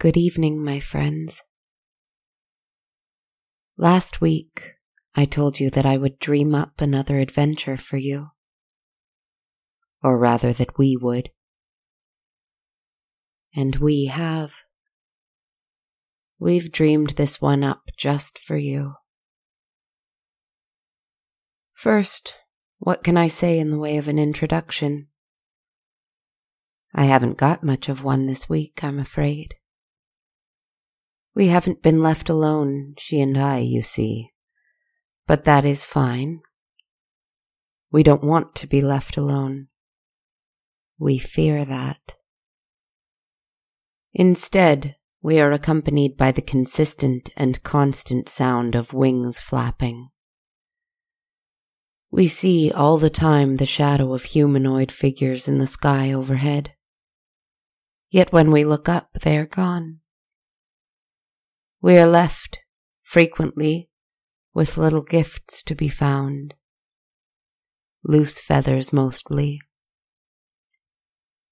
Good evening, my friends. Last week, I told you that I would dream up another adventure for you. Or rather, that we would. And we have. We've dreamed this one up just for you. First, what can I say in the way of an introduction? I haven't got much of one this week, I'm afraid. We haven't been left alone, she and I, you see. But that is fine. We don't want to be left alone. We fear that. Instead, we are accompanied by the consistent and constant sound of wings flapping. We see all the time the shadow of humanoid figures in the sky overhead. Yet when we look up, they are gone. We are left, frequently, with little gifts to be found. Loose feathers mostly.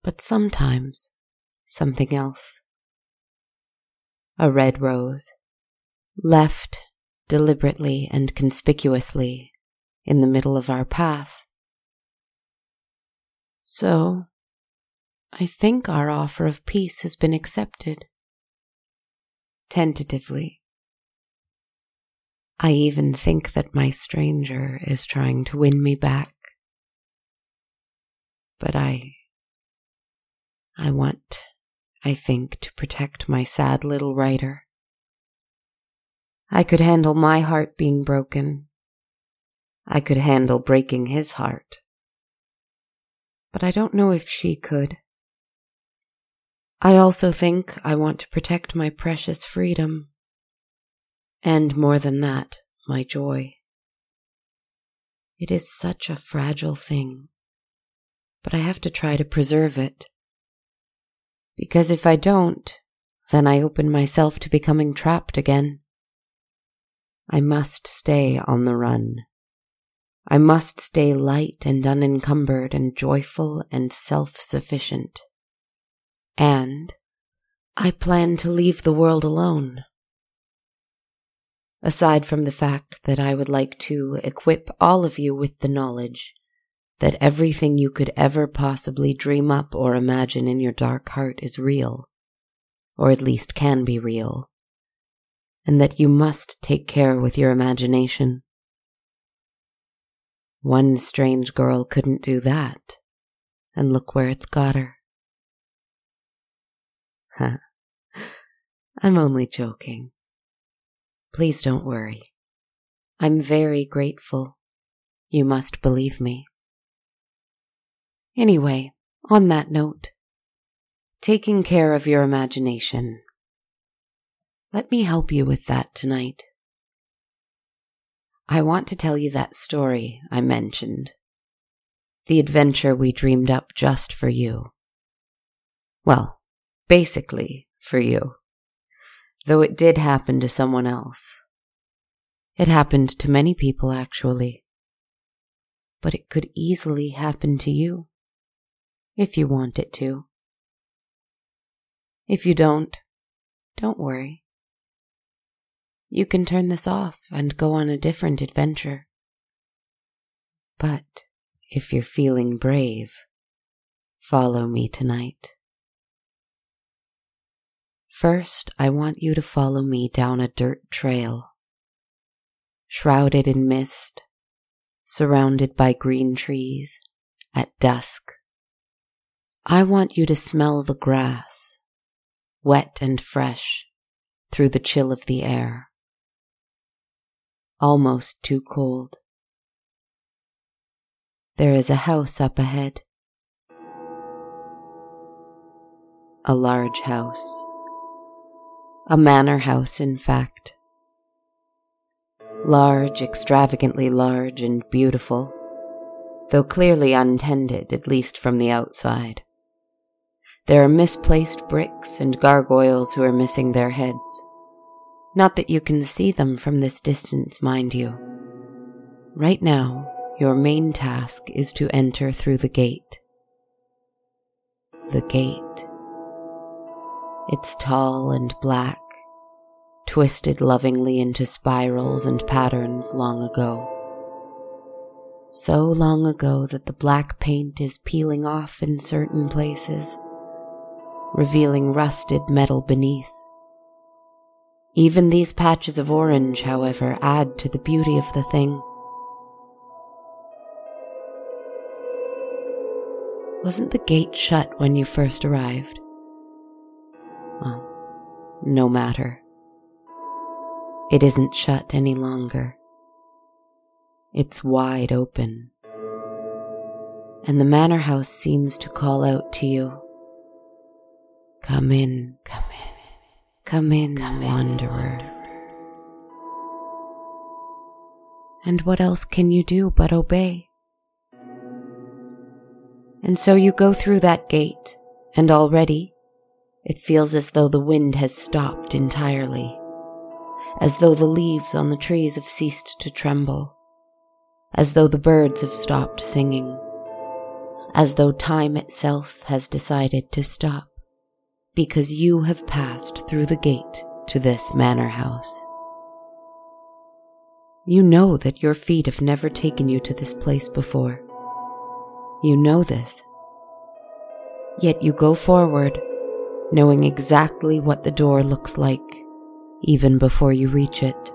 But sometimes something else. A red rose, left deliberately and conspicuously in the middle of our path. So, I think our offer of peace has been accepted. Tentatively. I even think that my stranger is trying to win me back. But I. I want, I think, to protect my sad little writer. I could handle my heart being broken I could handle breaking his heart. But I don't know if she could. I also think I want to protect my precious freedom. And more than that, my joy. It is such a fragile thing, but I have to try to preserve it. Because if I don't, then I open myself to becoming trapped again. I must stay on the run. I must stay light and unencumbered and joyful and self sufficient. And I plan to leave the world alone. Aside from the fact that I would like to equip all of you with the knowledge that everything you could ever possibly dream up or imagine in your dark heart is real, or at least can be real, and that you must take care with your imagination one strange girl couldn't do that, and look where it's got her. I'm only joking. Please don't worry. I'm very grateful. You must believe me. Anyway, on that note, taking care of your imagination. Let me help you with that tonight. I want to tell you that story I mentioned. The adventure we dreamed up just for you. Well, basically for you. Though it did happen to someone else. It happened to many people, actually. But it could easily happen to you. If you want it to. If you don't, don't worry. You can turn this off and go on a different adventure. But if you're feeling brave, follow me tonight. First, I want you to follow me down a dirt trail. Shrouded in mist, surrounded by green trees, at dusk. I want you to smell the grass, wet and fresh, through the chill of the air almost too cold. There is a house up ahead. A large house. A manor house, in fact. Large, extravagantly large and beautiful, though clearly untended, at least from the outside. There are misplaced bricks and gargoyles who are missing their heads. Not that you can see them from this distance, mind you. Right now, your main task is to enter through the gate. The gate. It's tall and black, twisted lovingly into spirals and patterns long ago. So long ago that the black paint is peeling off in certain places, revealing rusted metal beneath. Even these patches of orange, however, add to the beauty of the thing. Wasn't the gate shut when you first arrived? No matter. It isn't shut any longer. It's wide open. And the manor house seems to call out to you. Come in, come in, come in, come wanderer. In. And what else can you do but obey? And so you go through that gate, and already it feels as though the wind has stopped entirely, as though the leaves on the trees have ceased to tremble, as though the birds have stopped singing, as though time itself has decided to stop, because you have passed through the gate to this manor house. You know that your feet have never taken you to this place before. You know this. Yet you go forward knowing exactly what the door looks like even before you reach it.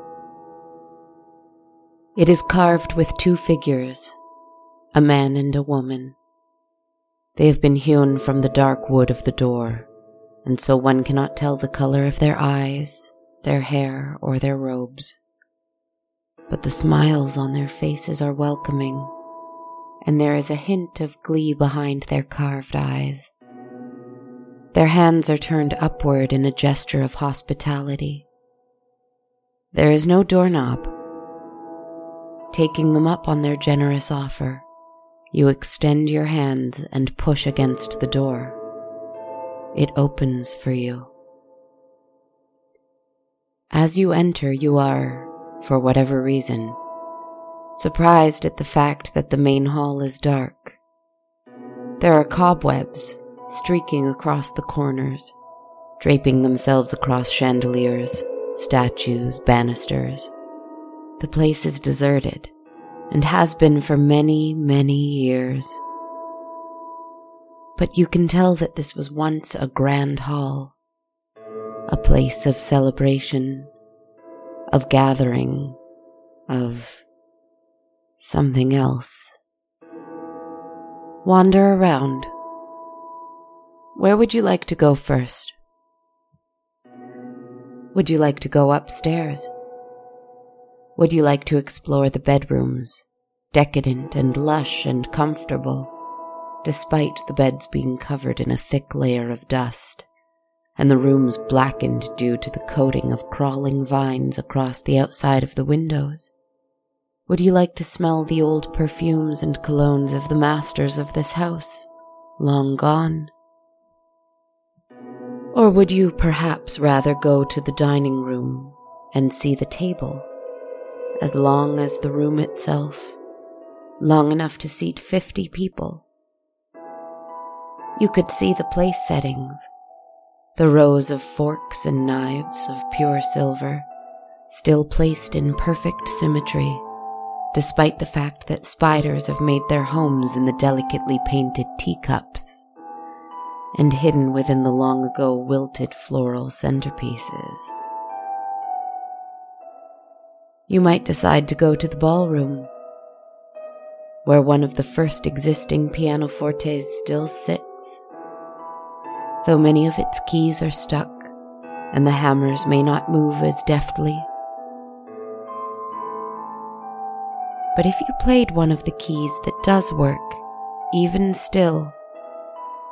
It is carved with two figures, a man and a woman. They have been hewn from the dark wood of the door, and so one cannot tell the color of their eyes, their hair, or their robes. But the smiles on their faces are welcoming, and there is a hint of glee behind their carved eyes. Their hands are turned upward in a gesture of hospitality. There is no doorknob. Taking them up on their generous offer, you extend your hands and push against the door. It opens for you. As you enter, you are, for whatever reason, surprised at the fact that the main hall is dark. There are cobwebs streaking across the corners, draping themselves across chandeliers, statues, banisters. The place is deserted and has been for many, many years. But you can tell that this was once a grand hall, a place of celebration, of gathering, of something else. Wander around where would you like to go first? Would you like to go upstairs? Would you like to explore the bedrooms, decadent and lush and comfortable, despite the beds being covered in a thick layer of dust, and the rooms blackened due to the coating of crawling vines across the outside of the windows? Would you like to smell the old perfumes and colognes of the masters of this house, long gone? Or would you perhaps rather go to the dining room and see the table, as long as the room itself, long enough to seat fifty people? You could see the place settings, the rows of forks and knives of pure silver, still placed in perfect symmetry, despite the fact that spiders have made their homes in the delicately painted teacups and hidden within the long ago wilted floral centerpieces. You might decide to go to the ballroom, where one of the first existing pianofortes still sits, though many of its keys are stuck and the hammers may not move as deftly. But if you played one of the keys that does work, even still,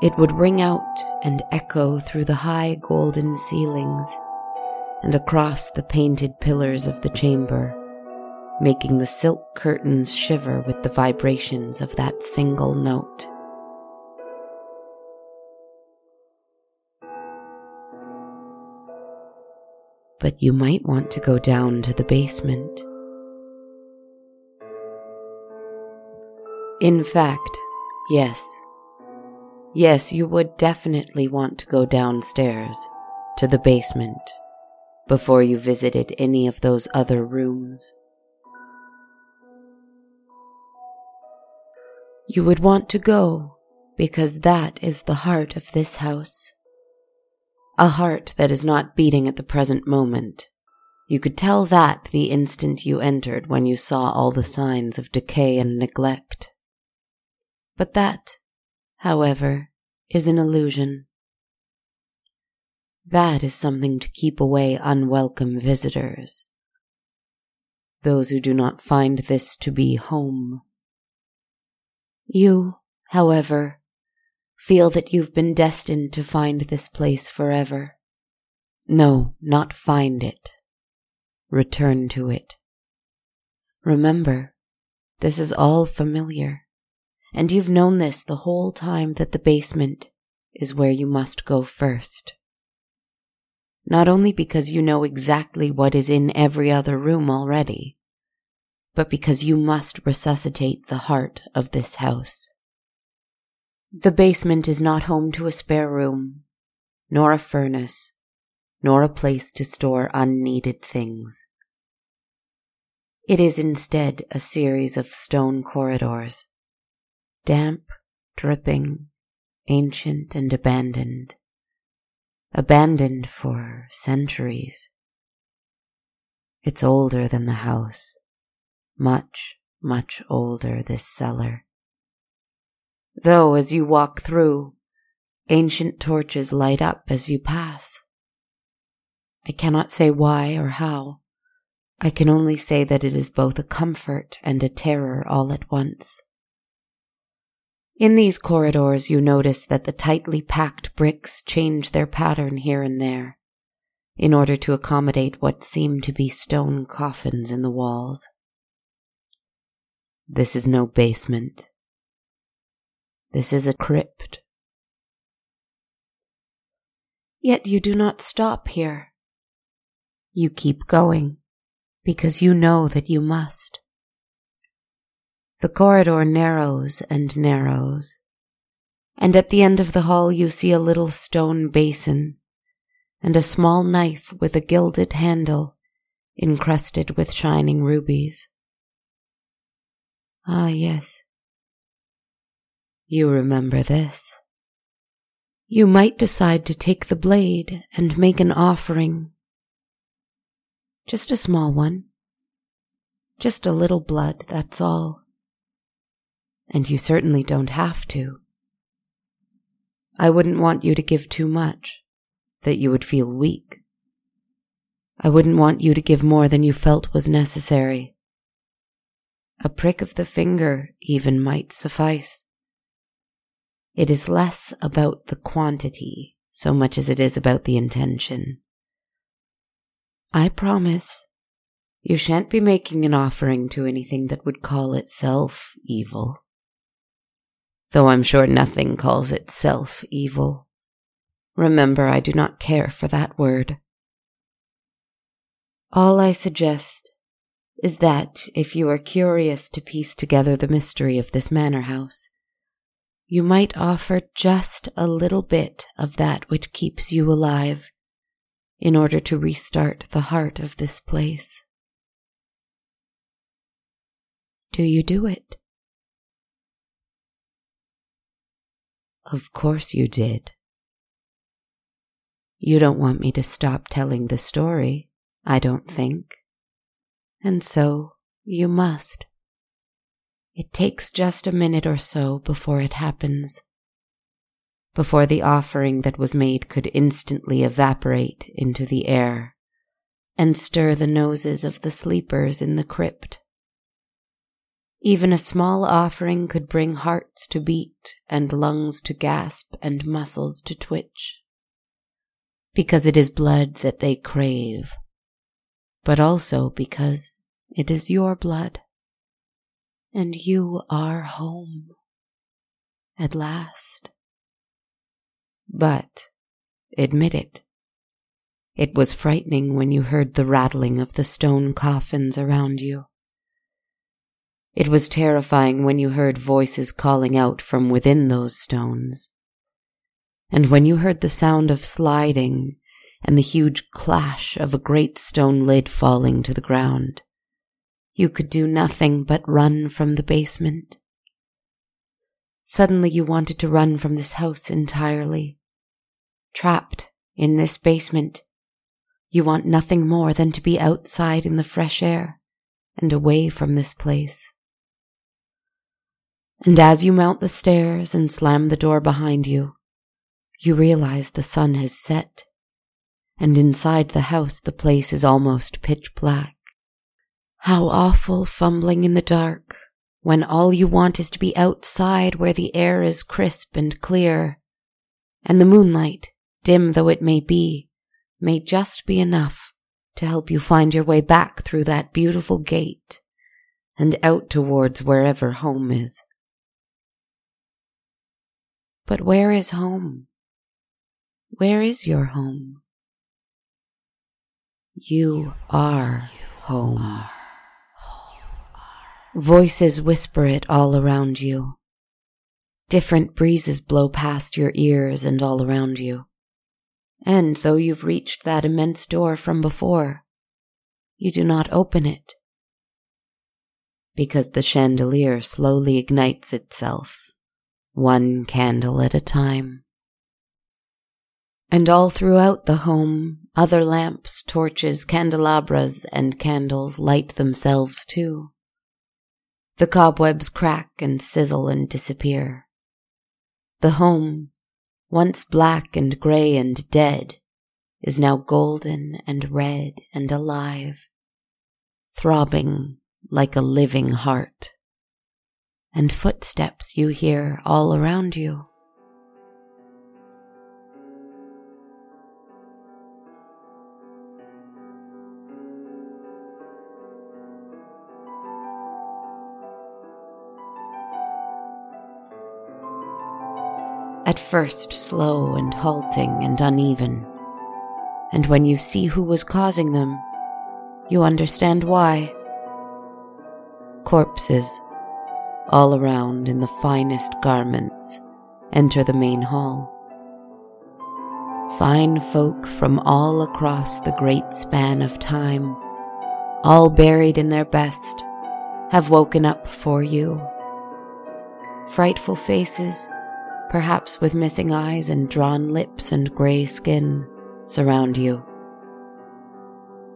it would ring out and echo through the high golden ceilings and across the painted pillars of the chamber, making the silk curtains shiver with the vibrations of that single note. But you might want to go down to the basement. In fact, yes. Yes, you would definitely want to go downstairs to the basement before you visited any of those other rooms. You would want to go because that is the heart of this house. A heart that is not beating at the present moment. You could tell that the instant you entered when you saw all the signs of decay and neglect. But that, however, is an illusion. That is something to keep away unwelcome visitors. Those who do not find this to be home. You, however, feel that you've been destined to find this place forever. No, not find it. Return to it. Remember, this is all familiar, and you've known this the whole time that the basement is where you must go first not only because you know exactly what is in every other room already, but because you must resuscitate the heart of this house. The basement is not home to a spare room, nor a furnace, nor a place to store unneeded things. It is instead a series of stone corridors, damp, dripping, ancient, and abandoned abandoned for centuries. It's older than the house, much, much older, this cellar. Though as you walk through, ancient torches light up as you pass. I cannot say why or how. I can only say that it is both a comfort and a terror all at once. In these corridors, you notice that the tightly packed bricks change their pattern here and there in order to accommodate what seem to be stone coffins in the walls. This is no basement. This is a crypt. Yet you do not stop here. You keep going because you know that you must. The corridor narrows and narrows, and at the end of the hall you see a little stone basin and a small knife with a gilded handle encrusted with shining rubies. Ah, yes. You remember this. You might decide to take the blade and make an offering. Just a small one. Just a little blood, that's all and you certainly don't have to. I wouldn't want you to give too much, that you would feel weak. I wouldn't want you to give more than you felt was necessary. A prick of the finger even might suffice. It is less about the quantity so much as it is about the intention. I promise you shan't be making an offering to anything that would call itself evil though I'm sure nothing calls itself evil. Remember, I do not care for that word. All I suggest is that if you are curious to piece together the mystery of this manor house, you might offer just a little bit of that which keeps you alive in order to restart the heart of this place. Do you do it? Of course you did. You don't want me to stop telling the story, I don't think. And so you must. It takes just a minute or so before it happens. Before the offering that was made could instantly evaporate into the air and stir the noses of the sleepers in the crypt. Even a small offering could bring hearts to beat and lungs to gasp and muscles to twitch. Because it is blood that they crave, but also because it is your blood. And you are home. At last. But, admit it, it was frightening when you heard the rattling of the stone coffins around you. It was terrifying when you heard voices calling out from within those stones. And when you heard the sound of sliding and the huge clash of a great stone lid falling to the ground. You could do nothing but run from the basement. Suddenly you wanted to run from this house entirely. Trapped in this basement, you want nothing more than to be outside in the fresh air and away from this place. And as you mount the stairs and slam the door behind you, you realize the sun has set, and inside the house the place is almost pitch black. How awful fumbling in the dark when all you want is to be outside where the air is crisp and clear, and the moonlight, dim though it may be, may just be enough to help you find your way back through that beautiful gate and out towards wherever home is. But where is home? Where is your home? You are home. Voices whisper it all around you. Different breezes blow past your ears and all around you. And though you've reached that immense door from before, you do not open it. Because the chandelier slowly ignites itself one candle at a time. And all throughout the home, other lamps, torches, candelabras, and candles light themselves too. The cobwebs crack and sizzle and disappear. The home, once black and gray and dead, is now golden and red and alive, throbbing like a living heart and footsteps you hear all around you. At first slow and halting and uneven, and when you see who was causing them, you understand why. Corpses all around in the finest garments, enter the main hall. Fine folk from all across the great span of time, all buried in their best, have woken up for you. Frightful faces, perhaps with missing eyes and drawn lips and gray skin, surround you.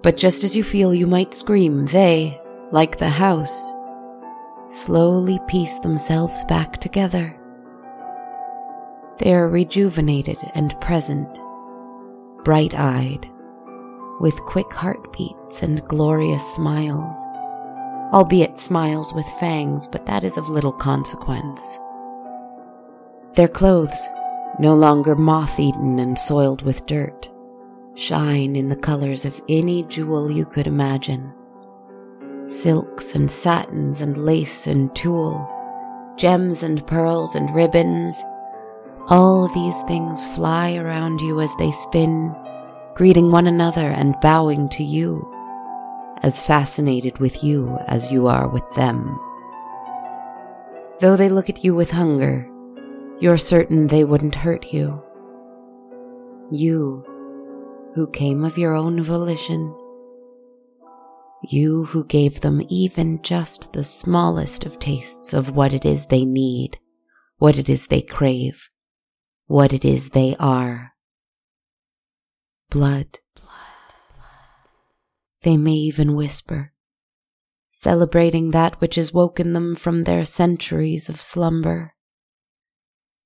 But just as you feel you might scream, they, like the house, slowly piece themselves back together. They are rejuvenated and present, bright eyed, with quick heartbeats and glorious smiles, albeit smiles with fangs, but that is of little consequence. Their clothes, no longer moth eaten and soiled with dirt, shine in the colors of any jewel you could imagine silks and satins and lace and tulle, gems and pearls and ribbons. All these things fly around you as they spin, greeting one another and bowing to you, as fascinated with you as you are with them. Though they look at you with hunger, you're certain they wouldn't hurt you. You, who came of your own volition, you who gave them even just the smallest of tastes of what it is they need, what it is they crave, what it is they are. Blood. Blood. They may even whisper, celebrating that which has woken them from their centuries of slumber.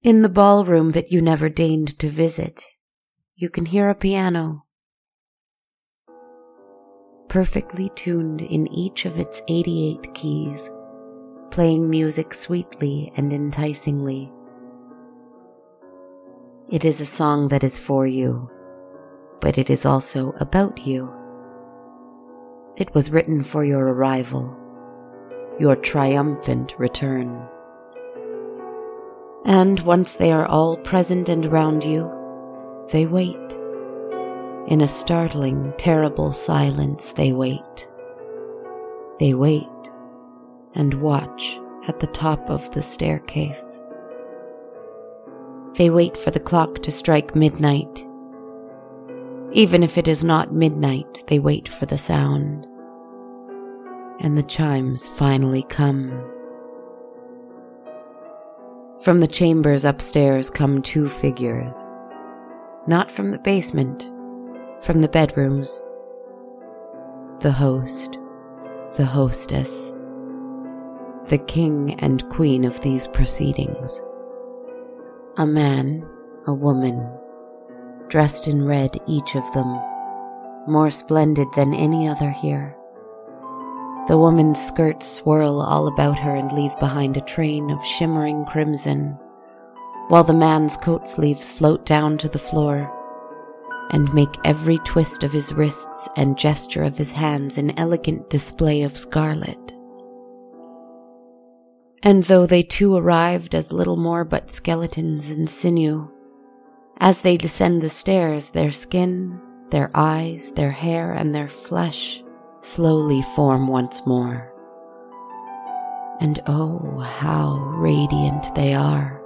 In the ballroom that you never deigned to visit, you can hear a piano perfectly tuned in each of its 88 keys, playing music sweetly and enticingly. It is a song that is for you, but it is also about you. It was written for your arrival, your triumphant return. And once they are all present and around you, they wait in a startling, terrible silence, they wait. They wait and watch at the top of the staircase. They wait for the clock to strike midnight. Even if it is not midnight, they wait for the sound. And the chimes finally come. From the chambers upstairs come two figures. Not from the basement, from the bedrooms. The host, the hostess, the king and queen of these proceedings. A man, a woman, dressed in red, each of them, more splendid than any other here. The woman's skirts swirl all about her and leave behind a train of shimmering crimson, while the man's coat sleeves float down to the floor and make every twist of his wrists and gesture of his hands an elegant display of scarlet. And though they too arrived as little more but skeletons and sinew, as they descend the stairs, their skin, their eyes, their hair, and their flesh slowly form once more. And oh, how radiant they are!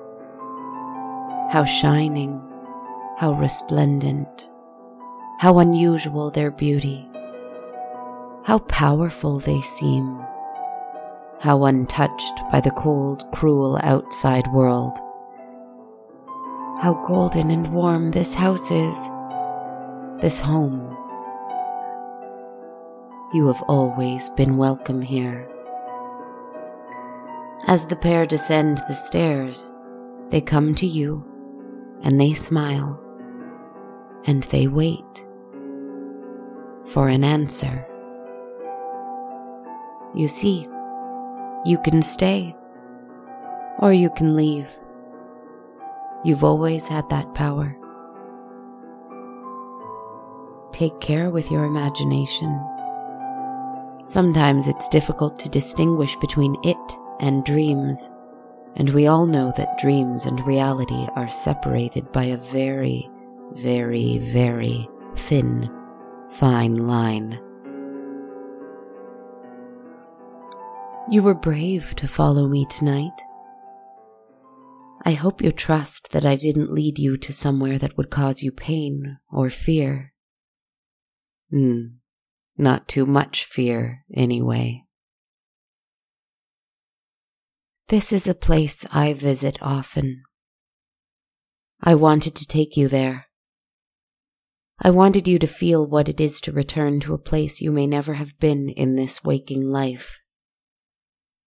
How shining, how resplendent, how unusual their beauty, how powerful they seem, how untouched by the cold, cruel outside world. How golden and warm this house is, this home. You have always been welcome here. As the pair descend the stairs, they come to you and they smile and they wait for an answer. You see, you can stay or you can leave. You've always had that power. Take care with your imagination. Sometimes it's difficult to distinguish between it and dreams, and we all know that dreams and reality are separated by a very, very, very thin, fine line. You were brave to follow me tonight. I hope you trust that I didn't lead you to somewhere that would cause you pain or fear. Hmm, not too much fear, anyway. This is a place I visit often. I wanted to take you there. I wanted you to feel what it is to return to a place you may never have been in this waking life.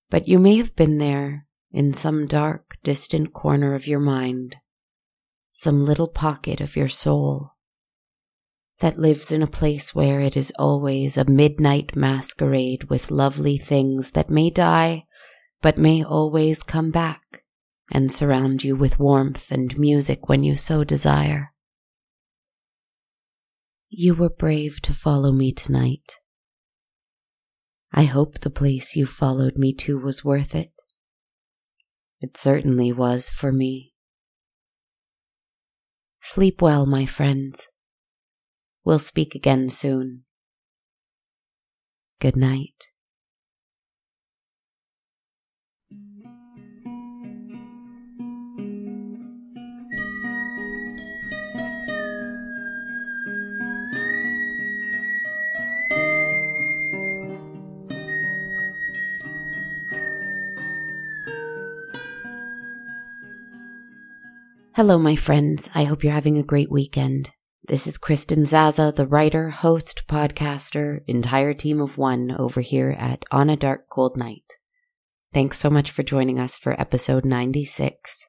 But you may have been there in some dark, distant corner of your mind, some little pocket of your soul that lives in a place where it is always a midnight masquerade with lovely things that may die but may always come back and surround you with warmth and music when you so desire. You were brave to follow me tonight. I hope the place you followed me to was worth it. It certainly was for me. Sleep well, my friends. We'll speak again soon. Good night. Hello, my friends. I hope you're having a great weekend. This is Kristen Zaza, the writer, host, podcaster, entire team of one over here at On a Dark Cold Night. Thanks so much for joining us for episode 96.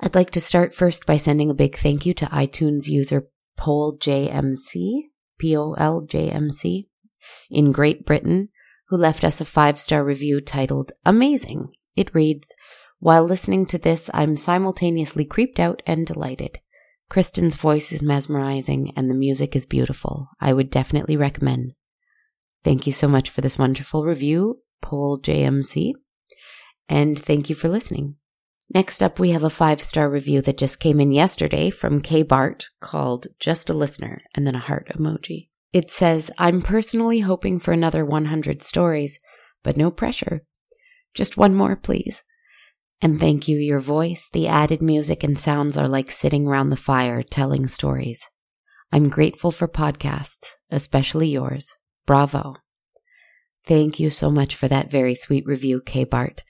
I'd like to start first by sending a big thank you to iTunes user PolJMC, P-O-L-J-M-C, in Great Britain, who left us a five-star review titled Amazing. It reads, while listening to this, I'm simultaneously creeped out and delighted. Kristen's voice is mesmerizing and the music is beautiful. I would definitely recommend. Thank you so much for this wonderful review, PolJMC, and thank you for listening. Next up, we have a five star review that just came in yesterday from K Bart called Just a Listener and then a heart emoji. It says, I'm personally hoping for another 100 stories, but no pressure. Just one more, please. And thank you, your voice, the added music and sounds are like sitting round the fire telling stories. I'm grateful for podcasts, especially yours. Bravo. Thank you so much for that very sweet review, K. Bart.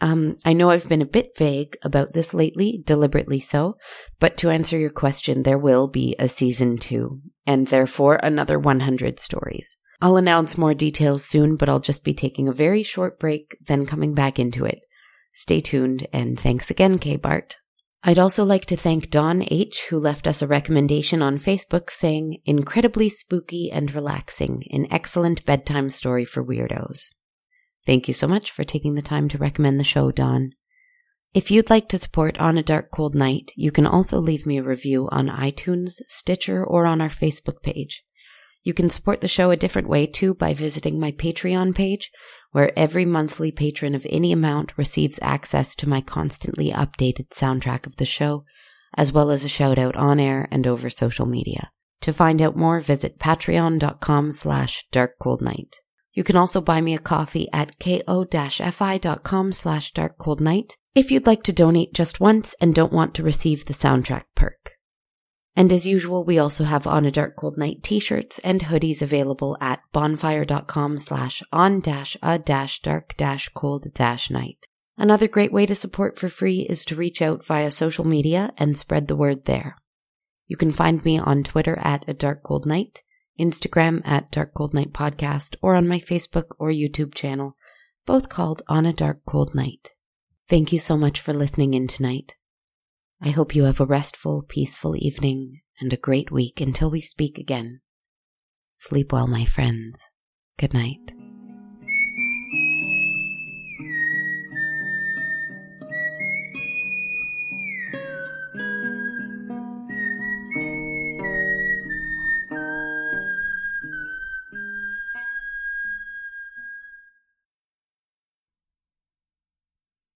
Um, I know I've been a bit vague about this lately, deliberately so, but to answer your question, there will be a season two, and therefore another 100 stories. I'll announce more details soon, but I'll just be taking a very short break, then coming back into it. Stay tuned, and thanks again, K. Bart. I'd also like to thank Don H., who left us a recommendation on Facebook saying, incredibly spooky and relaxing, an excellent bedtime story for weirdos. Thank you so much for taking the time to recommend the show, Don. If you'd like to support On a Dark Cold Night, you can also leave me a review on iTunes, Stitcher, or on our Facebook page. You can support the show a different way too by visiting my Patreon page, where every monthly patron of any amount receives access to my constantly updated soundtrack of the show, as well as a shout out on air and over social media. To find out more, visit patreon.com slash darkcoldnight. You can also buy me a coffee at ko-fi.com slash darkcoldnight if you'd like to donate just once and don't want to receive the soundtrack perk. And as usual, we also have On a Dark Cold Night t-shirts and hoodies available at bonfire.com slash on dash a dash dark dash cold dash night. Another great way to support for free is to reach out via social media and spread the word there. You can find me on Twitter at a dark cold night, Instagram at dark cold night podcast, or on my Facebook or YouTube channel, both called On a Dark Cold Night. Thank you so much for listening in tonight. I hope you have a restful, peaceful evening and a great week until we speak again. Sleep well, my friends. Good night.